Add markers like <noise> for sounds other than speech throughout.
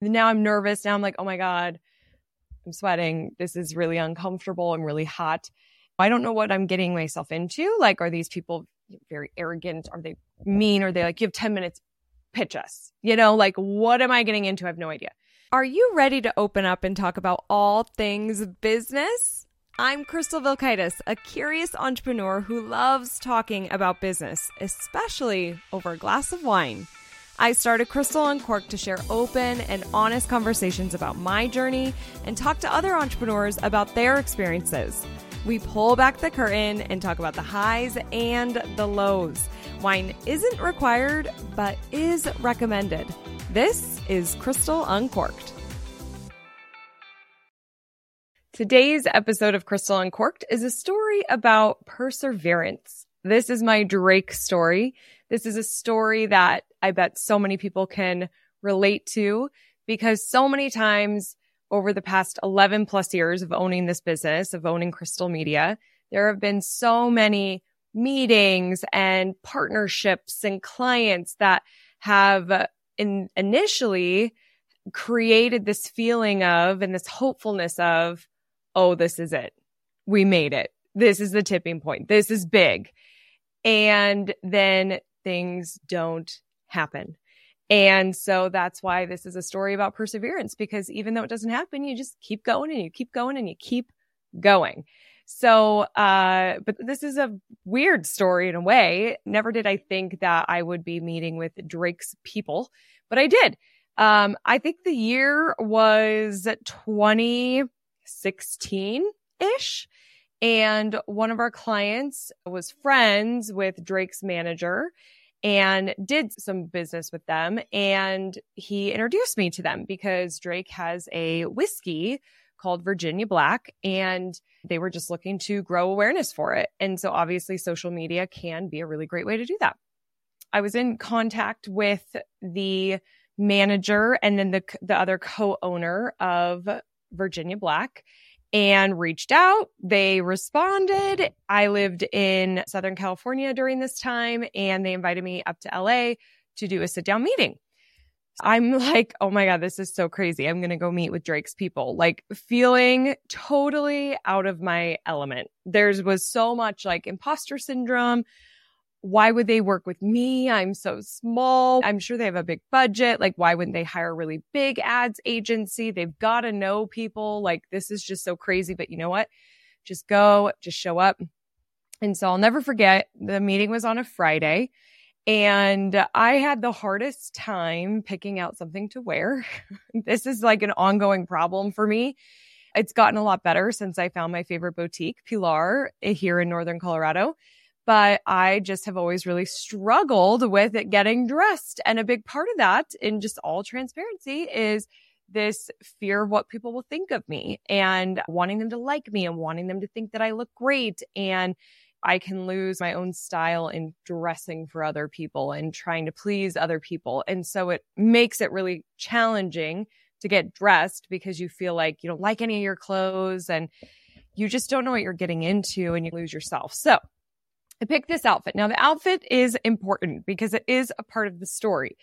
Now I'm nervous. Now I'm like, oh my God, I'm sweating. This is really uncomfortable. I'm really hot. I don't know what I'm getting myself into. Like, are these people very arrogant? Are they mean? Are they like, you have 10 minutes, pitch us? You know, like, what am I getting into? I have no idea. Are you ready to open up and talk about all things business? I'm Crystal Vilkaitis, a curious entrepreneur who loves talking about business, especially over a glass of wine. I started Crystal Uncorked to share open and honest conversations about my journey and talk to other entrepreneurs about their experiences. We pull back the curtain and talk about the highs and the lows. Wine isn't required, but is recommended. This is Crystal Uncorked. Today's episode of Crystal Uncorked is a story about perseverance. This is my Drake story. This is a story that I bet so many people can relate to because so many times over the past 11 plus years of owning this business, of owning Crystal Media, there have been so many meetings and partnerships and clients that have uh, in initially created this feeling of and this hopefulness of, oh, this is it. We made it. This is the tipping point. This is big. And then things don't happen. And so that's why this is a story about perseverance because even though it doesn't happen, you just keep going and you keep going and you keep going. So, uh, but this is a weird story in a way. Never did I think that I would be meeting with Drake's people, but I did. Um, I think the year was 2016 ish. And one of our clients was friends with Drake's manager and did some business with them. And he introduced me to them because Drake has a whiskey called Virginia Black and they were just looking to grow awareness for it. And so obviously social media can be a really great way to do that. I was in contact with the manager and then the the other co-owner of Virginia Black and reached out. They responded. I lived in Southern California during this time and they invited me up to LA to do a sit down meeting. I'm <laughs> like, oh my God, this is so crazy. I'm going to go meet with Drake's people, like feeling totally out of my element. There was so much like imposter syndrome why would they work with me? I'm so small. I'm sure they have a big budget. Like, why wouldn't they hire a really big ads agency? They've got to know people. Like, this is just so crazy. But you know what? Just go, just show up. And so I'll never forget the meeting was on a Friday and I had the hardest time picking out something to wear. <laughs> this is like an ongoing problem for me. It's gotten a lot better since I found my favorite boutique, Pilar, eh, here in Northern Colorado but I just have always really struggled with it getting dressed. And a big part of that, in just all transparency, is this fear of what people will think of me and wanting them to like me and wanting them to think that I look great. And I can lose my own style in dressing for other people and trying to please other people. And so it makes it really challenging to get dressed because you feel like you don't like any of your clothes and you just don't know what you're getting into and you lose yourself. So I picked this outfit. Now, the outfit is important because it is a part of the story.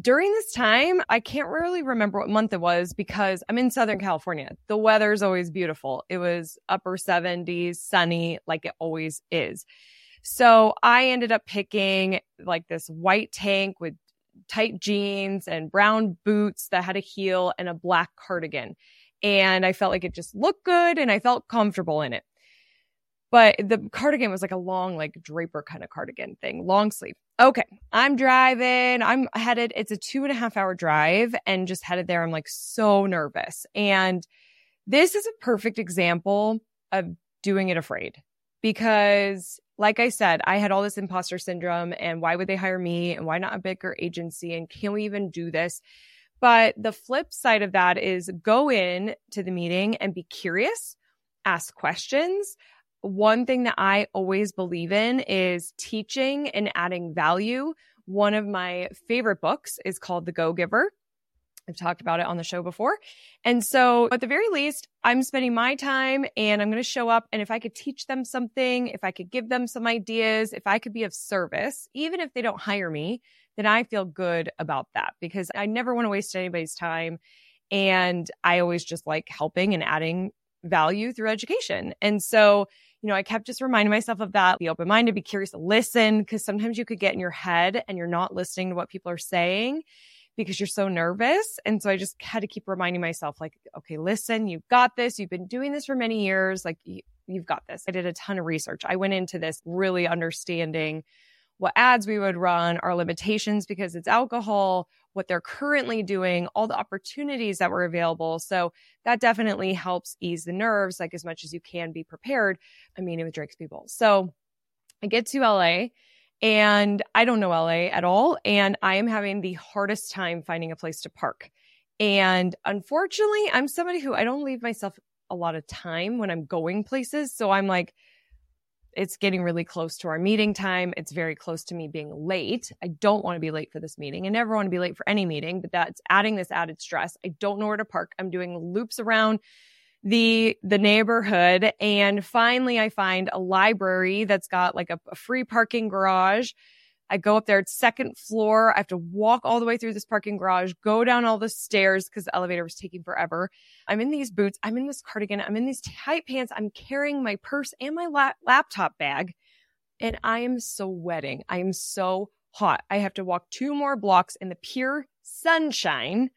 During this time, I can't really remember what month it was because I'm in Southern California. The weather's always beautiful. It was upper 70s, sunny, like it always is. So I ended up picking like this white tank with tight jeans and brown boots that had a heel and a black cardigan. And I felt like it just looked good and I felt comfortable in it. But the cardigan was like a long, like draper kind of cardigan thing, long sleeve. Okay. I'm driving. I'm headed. It's a two and a half hour drive and just headed there. I'm like so nervous. And this is a perfect example of doing it afraid because like I said, I had all this imposter syndrome and why would they hire me and why not a bigger agency and can we even do this? But the flip side of that is go in to the meeting and be curious, ask questions one thing that I always believe in is teaching and adding value. One of my favorite books is called The Go Giver. I've talked about it on the show before. And so at the very least, I'm spending my time and I'm going to show up. And if I could teach them something, if I could give them some ideas, if I could be of service, even if they don't hire me, then I feel good about that because I never want to waste anybody's time. And I always just like helping and adding value through education. And so, you know, I kept just reminding myself of that, be open minded, be curious, to listen, because sometimes you could get in your head and you're not listening to what people are saying because you're so nervous. And so I just had to keep reminding myself, like, okay, listen, you've got this. You've been doing this for many years. Like, you, you've got this. I did a ton of research. I went into this really understanding what ads we would run, our limitations because it's alcohol, what they're currently doing, all the opportunities that were available. So that definitely helps ease the nerves, like as much as you can be prepared. I'm meeting with Drake's people. So I get to LA and I don't know LA at all. And I am having the hardest time finding a place to park. And unfortunately, I'm somebody who I don't leave myself a lot of time when I'm going places. So I'm like, it's getting really close to our meeting time. It's very close to me being late. I don't want to be late for this meeting. I never want to be late for any meeting, but that's adding this added stress. I don't know where to park. I'm doing loops around the the neighborhood and finally I find a library that's got like a, a free parking garage I go up there, it's second floor. I have to walk all the way through this parking garage, go down all the stairs because the elevator was taking forever. I'm in these boots. I'm in this cardigan. I'm in these tight pants. I'm carrying my purse and my la- laptop bag and I am sweating. I am so hot. I have to walk two more blocks in the pure sunshine.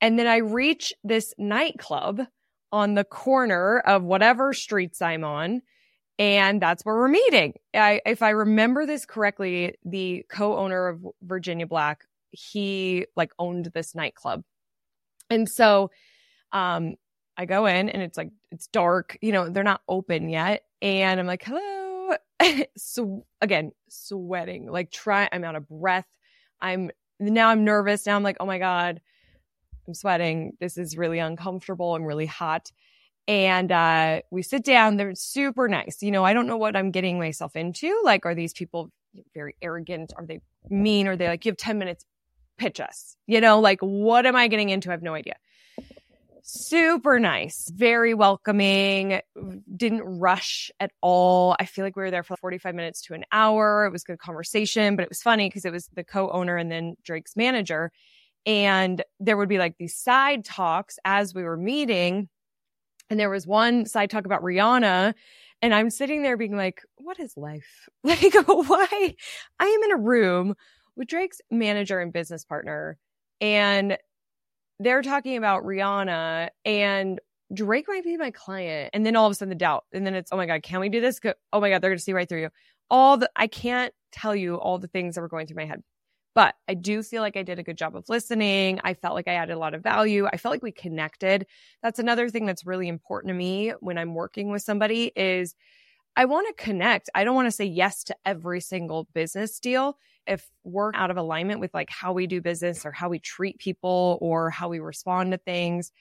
And then I reach this nightclub on the corner of whatever streets I'm on and that's where we're meeting. I, if I remember this correctly, the co-owner of Virginia Black, he like owned this nightclub. And so, um, I go in and it's like, it's dark, you know, they're not open yet. And I'm like, hello. <laughs> so again, sweating, like try, I'm out of breath. I'm now I'm nervous. Now I'm like, oh my God, I'm sweating. This is really uncomfortable. I'm really hot and uh, we sit down. They're super nice. You know, I don't know what I'm getting myself into. Like, are these people very arrogant? Are they mean? Are they like, you have 10 minutes, pitch us? You know, like, what am I getting into? I have no idea. Super nice, very welcoming, didn't rush at all. I feel like we were there for 45 minutes to an hour. It was good conversation, but it was funny because it was the co owner and then Drake's manager. And there would be like these side talks as we were meeting and there was one side talk about Rihanna. And I'm sitting there being like, what is life? <laughs> Like, why? I am in a room with Drake's manager and business partner, and they're talking about Rihanna, and Drake might be my client. And then all of a sudden, the doubt. And then it's, oh my God, can we do this? Oh my God, they're going to see right through you. All the, I can't tell you all the things that were going through my head. But I do feel like I did a good job of listening. I felt like I added a lot of value. I felt like we connected. That's another thing that's really important to me when I'm working with somebody is I want to connect. I don't want to say yes to every single business deal. If we're out of alignment with like how we do business or how we treat people or how we respond to things,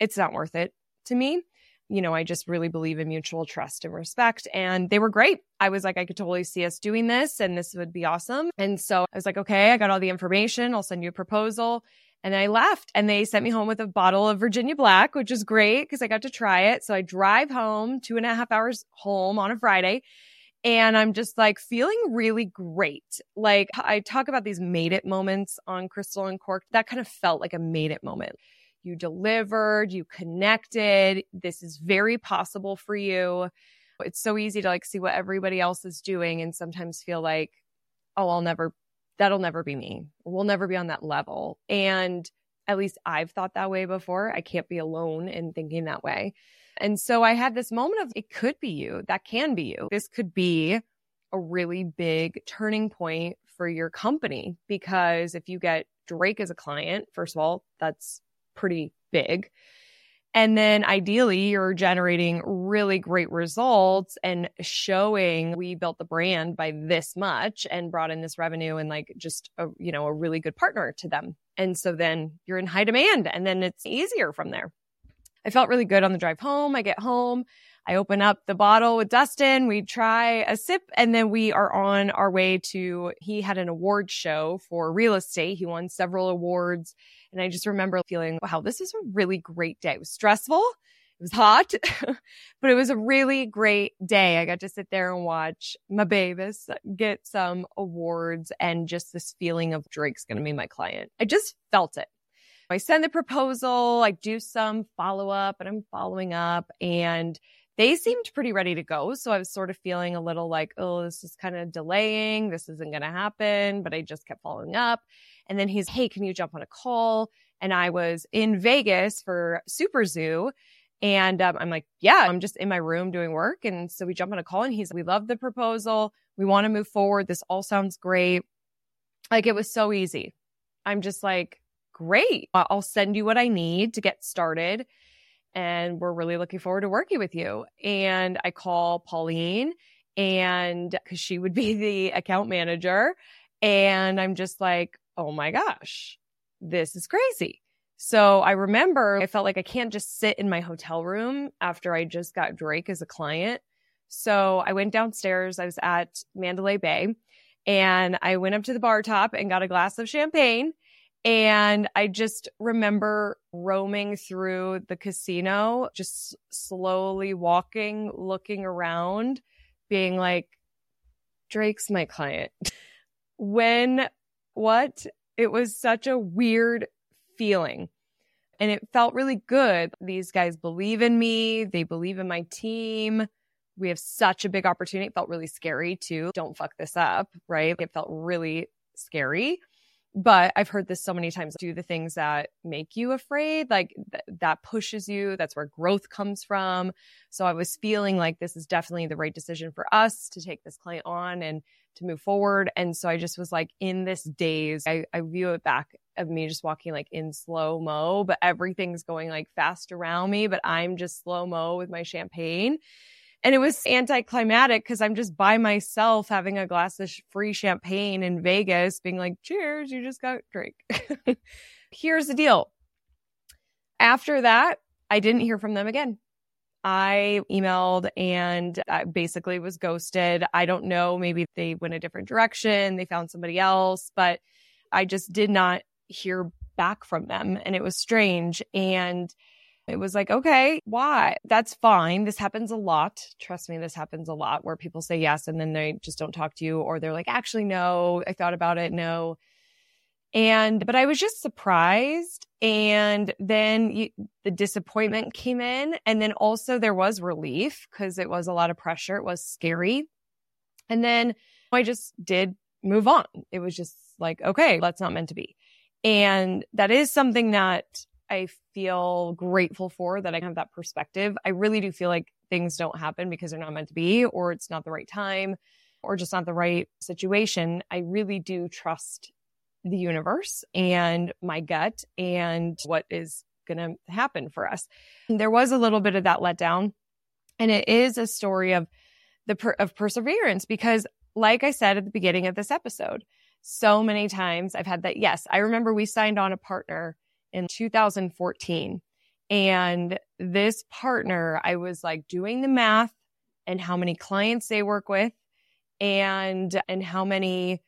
it's not worth it to me you know, I just really believe in mutual trust and respect. And they were great. I was like, I could totally see us doing this and this would be awesome. And so I was like, okay, I got all the information. I'll send you a proposal. And I left and they sent me home with a bottle of Virginia Black, which is great because I got to try it. So I drive home two and a half hours home on a Friday. And I'm just like feeling really great. Like I talk about these made it moments on Crystal Uncorked. That kind of felt like a made it moment you delivered, you connected. This is very possible for you. It's so easy to like see what everybody else is doing and sometimes feel like, oh, I'll never, that'll never be me. We'll never be on that level. And at least I've thought that way before. I can't be alone in thinking that way. And so I had this moment of it could be you. That can be you. This could be a really big turning point for your company because if you get Drake as a client, first of all, that's pretty big. And then ideally, you're generating really great results and showing we built the brand by this much and brought in this revenue and like just a, you know, a really good partner to them. And so then you're in high demand and then it's easier from there. I felt really good on the drive home. I get home. I open up the bottle with Dustin. We try a sip and then we are on our way to, he had an award show for real estate. He won several awards. And I just remember feeling, wow, this is a really great day. It was stressful. It was hot, <laughs> but it was a really great day. I got to sit there and watch my babies get some awards and just this feeling of Drake's going to be my client. I just felt it. I send the proposal, I do some follow up and I'm following up and they seemed pretty ready to go. So I was sort of feeling a little like, oh, this is kind of delaying. This isn't going to happen. But I just kept following up. And then he's, hey, can you jump on a call? And I was in Vegas for Super Zoo. And um, I'm like, yeah, I'm just in my room doing work. And so we jump on a call and he's, we love the proposal. We want to move forward. This all sounds great. Like it was so easy. I'm just like, great. I'll send you what I need to get started. And we're really looking forward to working with you. And I call Pauline and because she would be <laughs> the account manager. And I'm just like, oh my gosh, this is crazy. So I remember I felt like I can't just sit in my hotel room after I just got Drake as a client. So I went downstairs. I was at Mandalay Bay and I went up to the bar top and got a glass of champagne. And I just remember roaming through the casino, just slowly walking, looking around, being like, Drake's my client. <laughs> when, what? It was such a weird feeling. And it felt really good. These guys believe in me. They believe in my team. We have such a big opportunity. It felt really scary too. Don't fuck this up, right? It felt really scary. But I've heard this so many times do the things that make you afraid, like th- that pushes you. That's where growth comes from. So I was feeling like this is definitely the right decision for us to take this client on and to move forward. And so I just was like in this daze. I, I view it back of me just walking like in slow mo, but everything's going like fast around me, but I'm just slow mo with my champagne. And it was anticlimactic because I'm just by myself having a glass of free champagne in Vegas, being like, cheers, you just got Drake. <laughs> Here's the deal. After that, I didn't hear from them again. I emailed and I basically was ghosted. I don't know. Maybe they went a different direction. They found somebody else, but I just did not hear back from them. And it was strange. And it was like, okay, why? That's fine. This happens a lot. Trust me, this happens a lot where people say yes and then they just don't talk to you or they're like, actually, no, I thought about it. No. And, but I was just surprised. And then you, the disappointment came in. And then also there was relief because it was a lot of pressure. It was scary. And then I just did move on. It was just like, okay, that's not meant to be. And that is something that I feel grateful for that I have that perspective. I really do feel like things don't happen because they're not meant to be or it's not the right time or just not the right situation. I really do trust the universe and my gut and what is going to happen for us. There was a little bit of that letdown and it is a story of the per- of perseverance because like I said at the beginning of this episode, so many times I've had that yes, I remember we signed on a partner in 2014 and this partner, I was like doing the math and how many clients they work with and and how many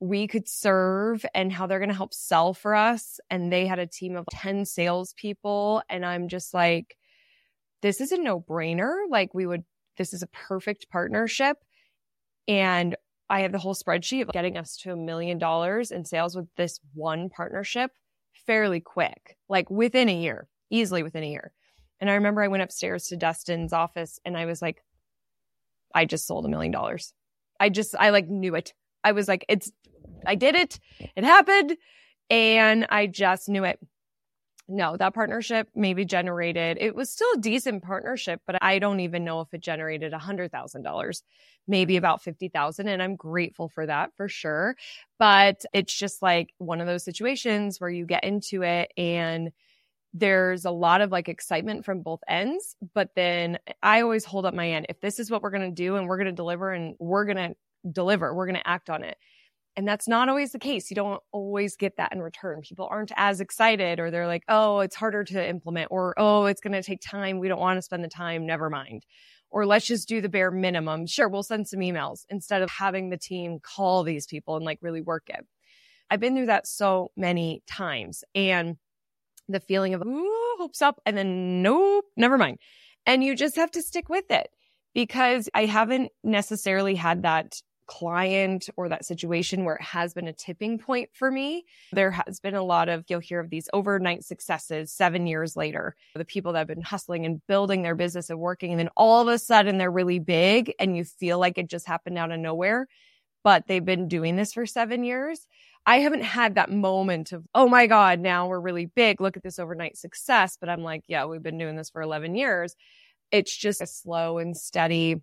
we could serve and how they're going to help sell for us. And they had a team of 10 salespeople. And I'm just like, this is a no brainer. Like, we would, this is a perfect partnership. And I have the whole spreadsheet of getting us to a million dollars in sales with this one partnership fairly quick, like within a year, easily within a year. And I remember I went upstairs to Dustin's office and I was like, I just sold a million dollars. I just, I like knew it. I was like, it's, I did it. It happened. And I just knew it. No, that partnership maybe generated, it was still a decent partnership, but I don't even know if it generated a hundred thousand dollars, maybe about 50,000. And I'm grateful for that for sure. But it's just like one of those situations where you get into it and there's a lot of like excitement from both ends. But then I always hold up my end. If this is what we're going to do and we're going to deliver and we're going to deliver. We're going to act on it. And that's not always the case. You don't always get that in return. People aren't as excited or they're like, oh, it's harder to implement or, oh, it's going to take time. We don't want to spend the time. Never mind. Or let's just do the bare minimum. Sure, we'll send some emails instead of having the team call these people and like really work it. I've been through that so many times. And the feeling of, ooh, hopes up, and then nope, never mind. And you just have to stick with it because I haven't necessarily had that client or that situation where it has been a tipping point for me. There has been a lot of, you'll hear of these overnight successes seven years later, the people that have been hustling and building their business and working. And then all of a sudden they're really big and you feel like it just happened out of nowhere, but they've been doing this for seven years. I haven't had that moment of, oh my God, now we're really big. Look at this overnight success. But I'm like, yeah, we've been doing this for 11 years. It's just a slow and steady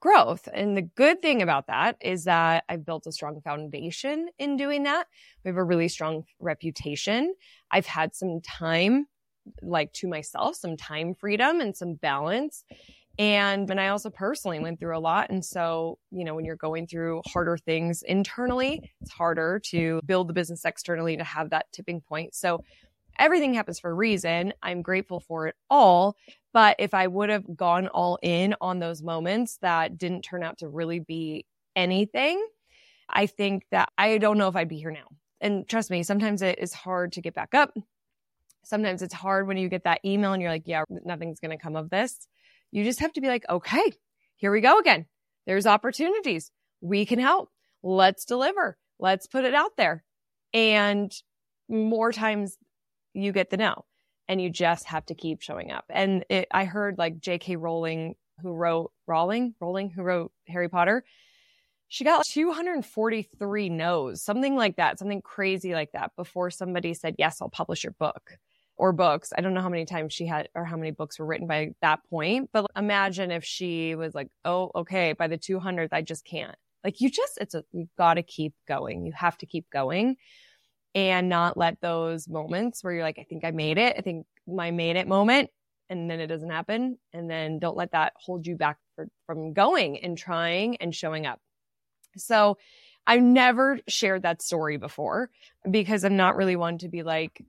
growth. And the good thing about that is that I've built a strong foundation in doing that. We have a really strong reputation. I've had some time like to myself, some time freedom and some balance. And and I also personally went through a lot. And so, you know, when you're going through harder things internally, it's harder to build the business externally to have that tipping point. So everything happens for a reason. I'm grateful for it all. But if I would have gone all in on those moments that didn't turn out to really be anything, I think that I don't know if I'd be here now. And trust me, sometimes it is hard to get back up. Sometimes it's hard when you get that email and you're like, yeah, nothing's going to come of this. You just have to be like, okay, here we go again. There's opportunities. We can help. Let's deliver. Let's put it out there. And more times you get the no and you just have to keep showing up. And it, I heard like J.K. Rowling, who wrote Rowling, Rowling, who wrote Harry Potter. She got 243 no's, something like that, something crazy like that before somebody said, yes, I'll publish your book or books. I don't know how many times she had or how many books were written by that point, but imagine if she was like, oh, okay, by the 200th, I just can't. Like you just, it's a, you've got to keep going. You have to keep going and not let those moments where you're like, I think I made it. I think my made it moment. And then it doesn't happen. And then don't let that hold you back for, from going and trying and showing up. So I've never shared that story before because I'm not really one to be like,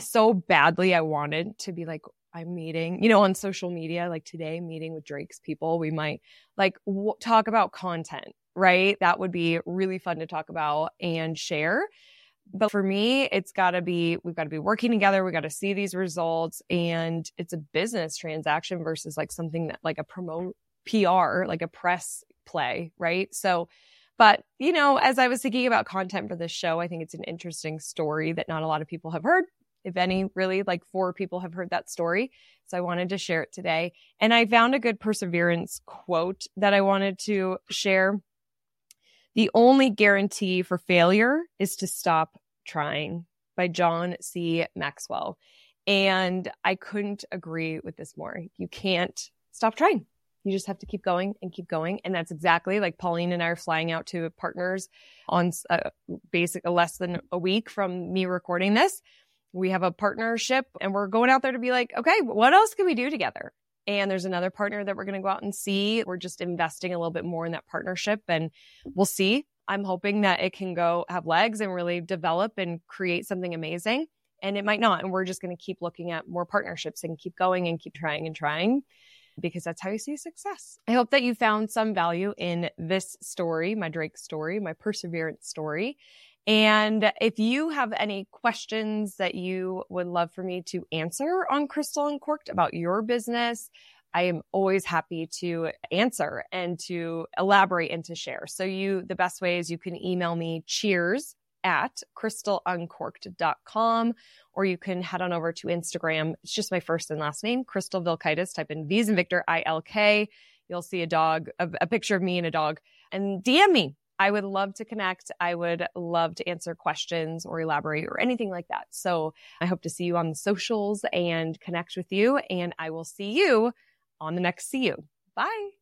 so badly I wanted to be like, I'm meeting, you know, on social media, like today, meeting with Drake's people, we might like w- talk about content, right? That would be really fun to talk about and share. But for me, it's got to be, we've got to be working together. We got to see these results. And it's a business transaction versus like something that like a promote PR, like a press play, right? So, but you know, as I was thinking about content for this show, I think it's an interesting story that not a lot of people have heard. If any, really, like four people have heard that story. So I wanted to share it today. And I found a good perseverance quote that I wanted to share. The only guarantee for failure is to stop trying by John C. Maxwell. And I couldn't agree with this more. You can't stop trying. You just have to keep going and keep going. And that's exactly like Pauline and I are flying out to partners on a uh, basic less than a week from me recording this. We have a partnership and we're going out there to be like, okay, what else can we do together? And there's another partner that we're going to go out and see. We're just investing a little bit more in that partnership and we'll see. I'm hoping that it can go have legs and really develop and create something amazing. And it might not. And we're just going to keep looking at more partnerships and keep going and keep trying and trying because that's how you see success. I hope that you found some value in this story, my Drake story, my perseverance story. And if you have any questions that you would love for me to answer on Crystal Uncorked about your business, I am always happy to answer and to elaborate and to share. So you, the best way is you can email me cheers at crystaluncorked.com or you can head on over to Instagram. It's just my first and last name, Crystal Vilkaitis. Type in V's and Victor I-L-K. You'll see a dog, a, a picture of me and a dog and DM me. I would love to connect. I would love to answer questions or elaborate or anything like that. So I hope to see you on the socials and connect with you. And I will see you on the next See You. Bye.